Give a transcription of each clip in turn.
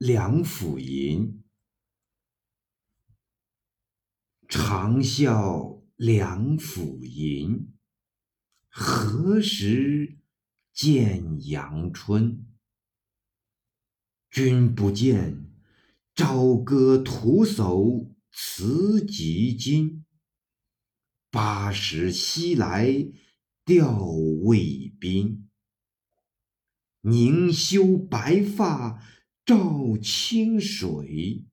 梁甫吟，长啸梁甫吟，何时见阳春？君不见，朝歌徒叟辞疾巾。八十西来吊渭宾。凝修白发照清水，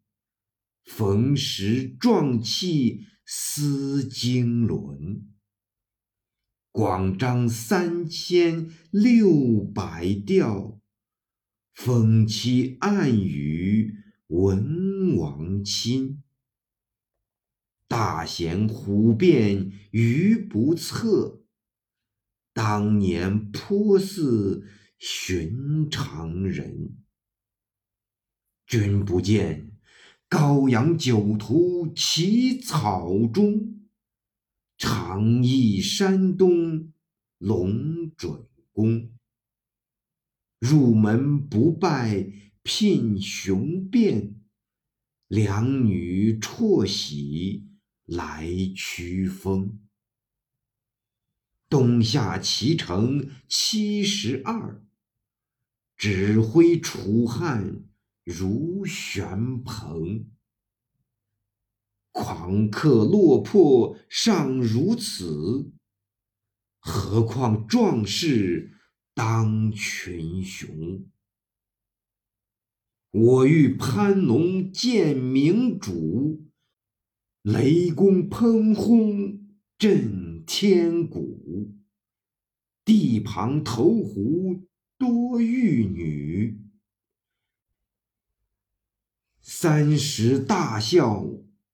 逢时壮气思经纶。广张三千六百调，风期暗语文王亲。大贤虎变愚不测，当年颇似。寻常人，君不见，高阳酒徒起草中，长忆山东龙准公。入门不拜聘雄辩，两女辍喜来驱风。东下齐城七十二。指挥楚汉如悬蓬，狂客落魄尚如此，何况壮士当群雄？我欲攀龙见明主，雷公喷轰震天鼓，地旁投壶。多玉女，三十大笑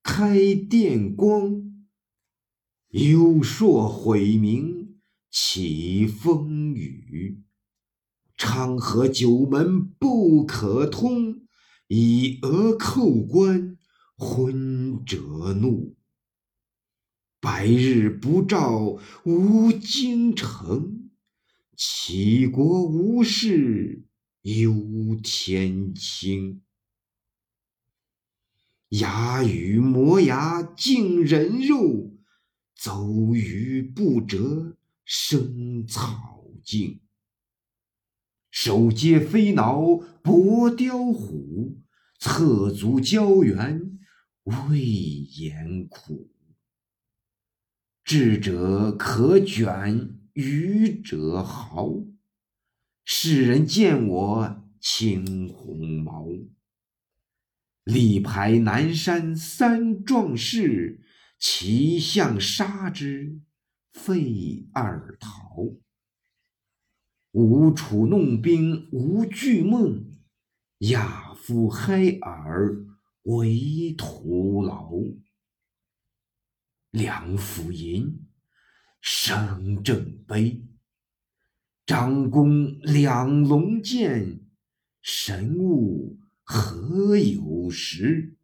开电光，幽朔毁明起风雨。昌河九门不可通，以讹寇官昏者怒。白日不照无京城。齐国无事忧天清，牙与磨牙尽人肉，走鱼不折生草茎。手接飞挠搏雕虎，侧足胶原未言苦。智者可卷。愚者豪，世人见我青鸿毛。力排南山三壮士，齐相杀之费二桃。吴楚弄兵无惧梦，亚夫嗨尔为徒劳。梁甫吟。声正悲，张公两龙剑，神物何有时？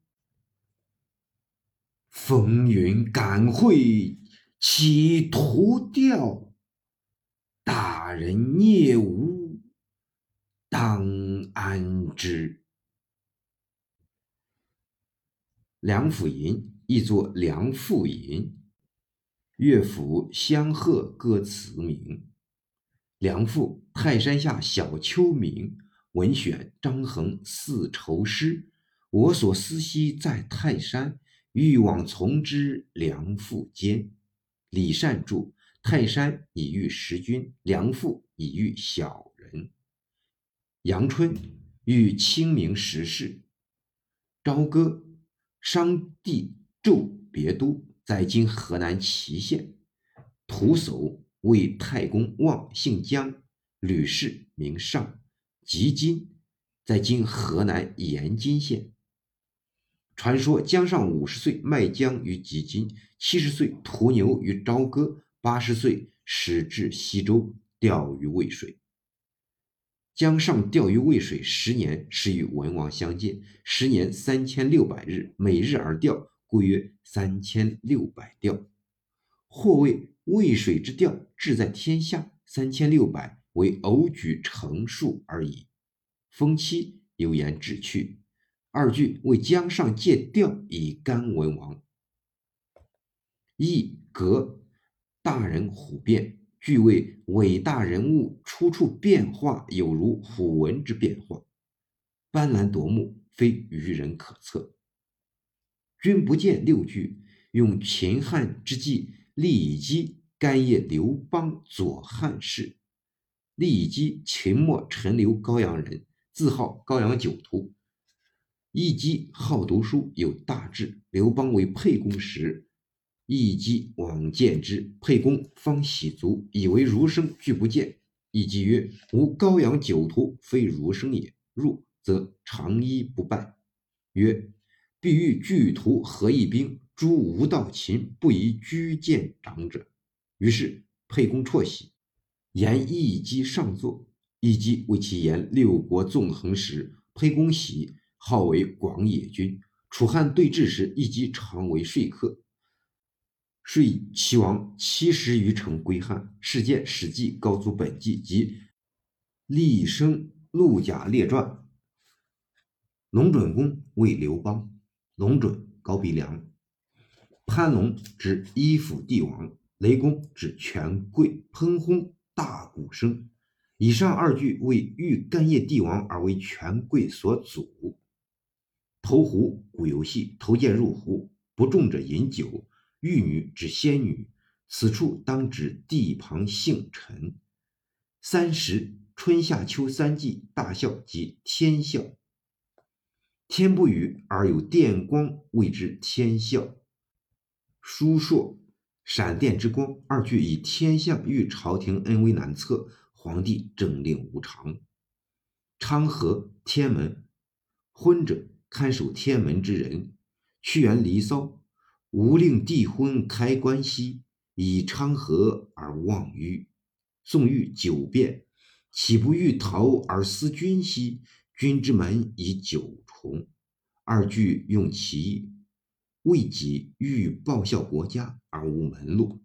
风云感会起图调，大人孽无当安之。梁甫吟亦作梁父吟。乐府相和歌词名，梁父泰山下小丘名。文选张衡四愁诗。我所思兮在泰山，欲往从之梁父间。李善注：泰山以喻时君，梁父以喻小人。阳春欲清明时事。朝歌，商帝纣别都。在今河南淇县，徒叟为太公望，姓姜，吕氏名尚，吉金，在今河南延津县。传说姜尚五十岁卖姜于吉金，七十岁屠牛于朝歌，八十岁始至西周钓鱼渭水。姜尚钓鱼渭水十年，是与文王相见，十年三千六百日，每日而钓。故曰三千六百钓，或谓渭水之钓，志在天下。三千六百为偶举成数而已。封期有言止去。二句为江上借调以干文王。一格大人虎变，句为伟大人物出处变化，有如虎纹之变化，斑斓夺目，非愚人可测。君不见六句用秦汉之际，利以基干谒刘邦左汉事。立即，秦末陈留高阳人，自号高阳酒徒。易基好读书，有大志。刘邦为沛公时。易基往见之，沛公方喜足，以为儒生，拒不见。易基曰：“吾高阳酒徒，非儒生也。入则长衣不拜。”曰：“必欲拒徒何以兵？诸无道秦，不宜居见长者。”于是沛公辍喜，言义基上座。义基为其言六国纵横时，沛公喜，号为广野君。楚汉对峙时，义基常为说客。遂齐王七十余城归汉。事件《史记》高祖本纪及《厉声陆贾列传》。龙准公为刘邦，龙准高鼻梁，潘龙指依附帝王，雷公指权贵，喷轰大鼓声。以上二句为欲干谒帝王而为权贵所阻。投壶古游戏，投剑入壶，不中者饮酒。玉女指仙女，此处当指地旁姓陈。三十春夏秋三季，大笑即天笑。天不语而有电光，谓之天笑。书硕闪电之光，二句以天象喻朝廷恩威难测，皇帝政令无常。昌河天门，昏者看守天门之人。屈原《离骚》。吾令帝昏开关兮，以昌河而望于。宋玉九辩，岂不欲逃而思君兮？君之门以九重。二句用其意，为己欲报效国家而无门路。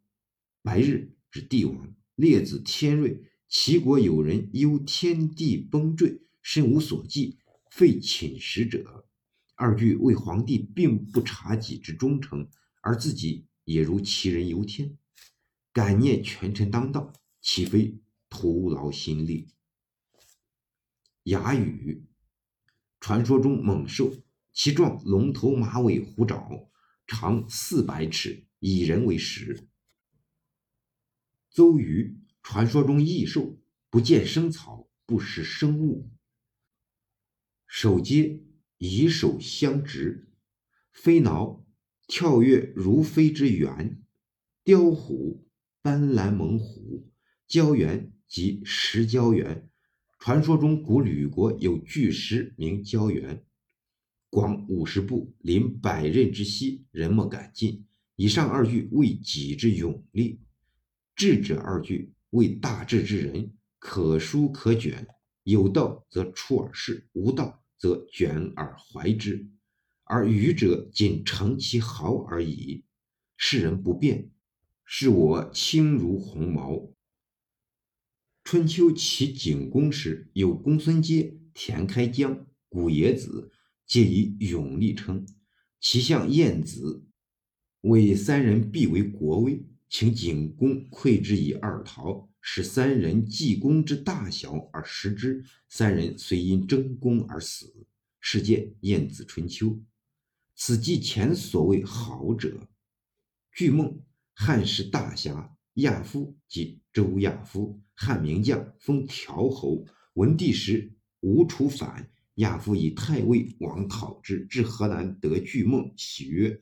白日指帝王，列子天瑞，齐国有人忧天地崩坠，身无所寄，废寝食者。二句为皇帝并不察己之忠诚，而自己也如其人游天，感念权臣当道，岂非徒劳心力？哑语，传说中猛兽，其状龙头马尾虎爪，长四百尺，以人为食。邹鱼，传说中异兽，不见生草，不食生物。手接。以手相执，飞挠跳跃如飞之猿，雕虎斑斓猛虎，蛟猿即石蛟猿。传说中古吕国有巨石名蛟猿，广五十步，临百仞之溪，人莫敢进。以上二句为己之勇力，智者二句为大智之人，可书可卷，有道则出而事，无道。则卷而怀之，而愚者仅成其毫而已。世人不变，是我轻如鸿毛。春秋齐景公时，有公孙接、田开疆、古冶子，皆以勇立称。其相晏子，谓三人必为国威，请景公馈之以二桃。使三人计功之大小而食之，三人虽因争功而死。是见晏子春秋。此即前所谓好者。巨梦，汉时大侠亚夫即周亚夫，汉名将，封条侯。文帝时，吴楚反，亚夫以太尉往讨之，至河南得巨梦，喜曰：“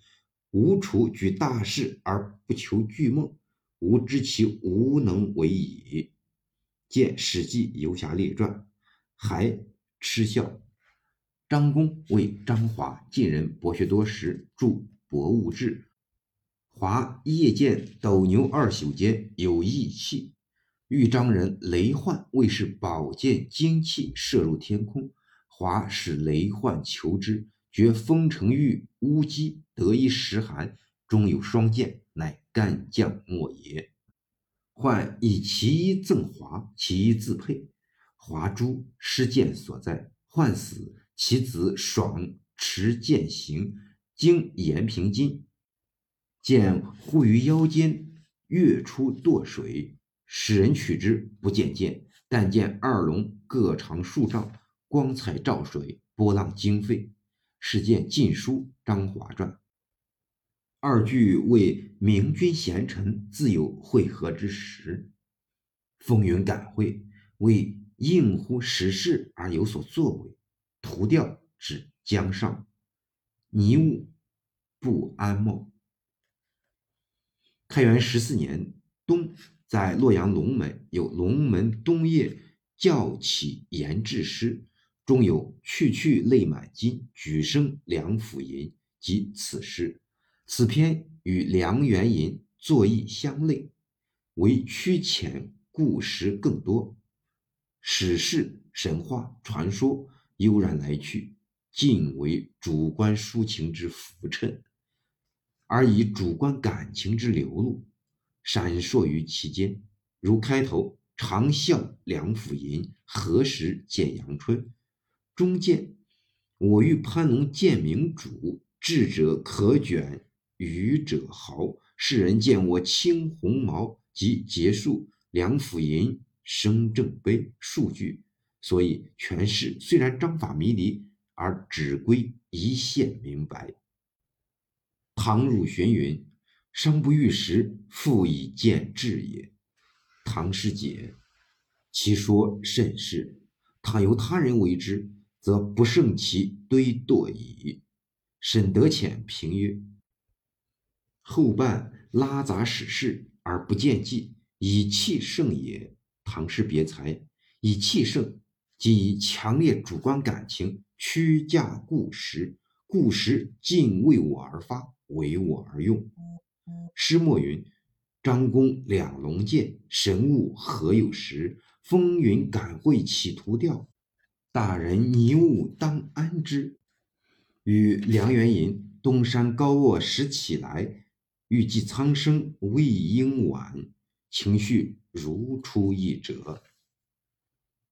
吴楚举大事而不求巨梦。”吾知其无能为矣。见《史记·游侠列传》，还嗤笑。张公为张华，晋人，博学多识，著《博物志》。华夜见斗牛二宿间有异气，豫章人雷焕为是宝剑精气射入天空。华使雷焕求之，觉风成玉乌鸡，得一时寒，终有双剑。乃干将莫邪，唤以其一赠华，其一自佩。华诛失剑所在，患死，其子爽持剑行，经延平津，见护于腰间，跃出堕水，使人取之，不见剑，但见二龙各长数丈，光彩照水，波浪惊沸。是见《晋书·张华传》。二句为明君贤臣自有会合之时，风云感会，为应乎时势而有所作为。图调指江上，迷雾不安茂。开元十四年冬，在洛阳龙门有龙门东掖教起言志诗，中有“去去泪满襟，举声梁甫吟”及此诗。此篇与《梁元吟》作意相类，为曲浅，故事更多，史事、神话、传说悠然来去，尽为主观抒情之浮衬，而以主观感情之流露，闪烁于其间。如开头“长啸梁甫吟，何时见阳春”，中见“我欲攀龙见明主，智者可卷。”愚者豪，世人见我青鸿毛，即结束梁甫吟生正碑数句，所以全诗虽然章法迷离，而只归一线明白。唐汝询云：“生不遇时，复以见志也。”唐诗解，其说甚是。倘由他人为之，则不胜其堆垛矣。沈德潜评曰。后半拉杂史事而不见迹，以气盛也。唐诗别才，以气盛，即以强烈主观感情屈驾故实，故实尽为我而发，为我而用。诗末云：“张公两龙剑，神物何有时？风云感会起图调，大人泥物当安之。”与梁元吟“东山高卧时起来”。欲济苍生未应晚，情绪如出一辙。